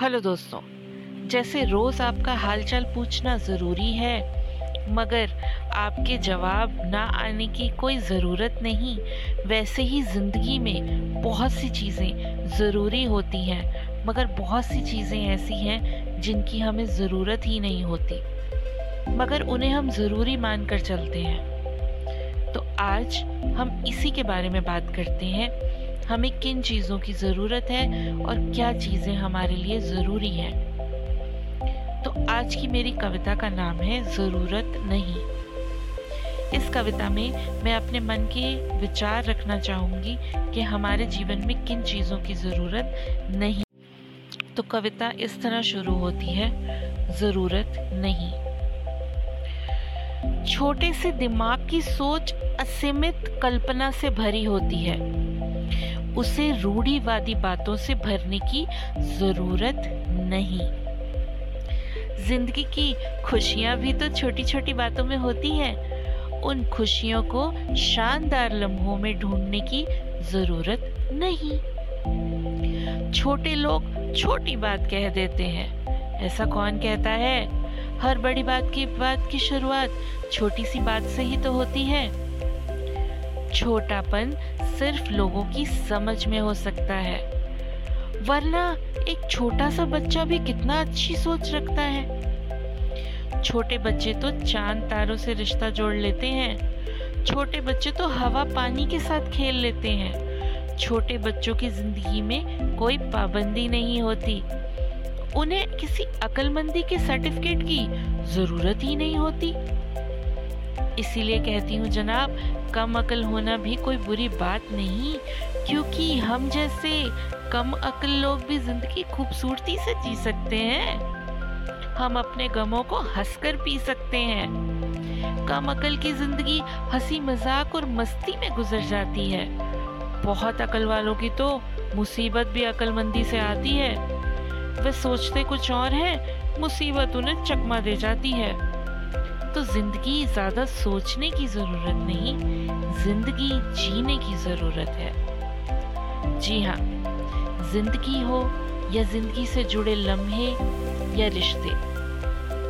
चलो दोस्तों, जैसे रोज आपका हालचाल पूछना ज़रूरी है, मगर आपके जवाब ना आने की कोई ज़रूरत नहीं, वैसे ही ज़िंदगी में बहुत सी चीज़ें ज़रूरी होती हैं, मगर बहुत सी चीज़ें ऐसी हैं जिनकी हमें ज़रूरत ही नहीं होती, मगर उन्हें हम ज़रूरी मानकर चलते हैं। तो आज हम इसी के बारे में बात करते हैं हमें किन चीज़ों की ज़रूरत है और क्या चीज़ें हमारे लिए ज़रूरी हैं? तो आज की मेरी कविता का नाम है ज़रूरत नहीं। इस कविता में मैं अपने मन के विचार रखना चाहूँगी कि हमारे जीवन में किन चीज़ों की ज़रूरत नहीं। तो कविता इस तरह शुरू होती है, ज़रूरत नहीं। छोटे से दिमाग की सोच असीमित कल्पना से भरी होती है। उसे रूढ़ीवादी बातों से भरने की ज़रूरत नहीं। ज़िंदगी की खुशियाँ भी तो छोटी छोटी बातों में होती हैं। उन खुशियों को शानदार लम्हों में ढूँढने की ज़रूरत नहीं। छोटे लोग छोटी बात कह देते हैं। ऐसा कौन कहता है? हर बड़ी बात की बात की शुरुआत छोटी सी बात से ही तो होती है। छोटापन सिर्फ़ लोगों की समझ में हो सकता है। वरना एक छोटा सा बच्चा भी कितना अच्छी सोच रखता है। छोटे बच्चे तो चाँद तारों से रिश्ता जोड़ लेते हैं। छोटे बच्चे तो हवा पानी के साथ खेल लेते हैं। छोटे बच्चों की ज़िंदगी में कोई पाबंदी नहीं होती। उन्हें किसी अकलमंदी के सर्टिफिकेट की ज़रूरत ही नहीं होती। इसीलिए कहती हूँ, जनाब, कम अकल होना भी कोई बुरी बात नहीं, क्योंकि हम जैसे कम अकल लोग भी ज़िंदगी खूबसूरती से जी सकते हैं। हम अपने गमों को हंसकर पी सकते हैं। कम अकल की ज़िंदगी हँसी मज़ाक और मस्ती में गुजर जाती है। बहुत अकल वालों की तो मुसीबत भी अकलमंदी से आती है। वे सोचते कुछ और है, मुसीबत उन्हें चकमा दे जाती है। तो ज़िंदगी ज़्यादा सोचने की ज़रूरत नहीं, ज़िंदगी जीने की ज़रूरत है। जी हाँ ज़िंदगी हो या ज़िंदगी से जुड़े लम्हे या रिश्ते,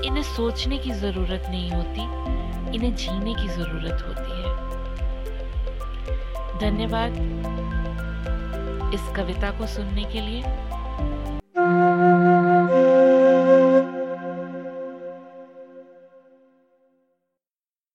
इन्हें सोचने की ज़रूरत नहीं होती, इन्हें जीने की ज़रूरत होती है। धन्यवाद इस कविता को सुनने के लिए।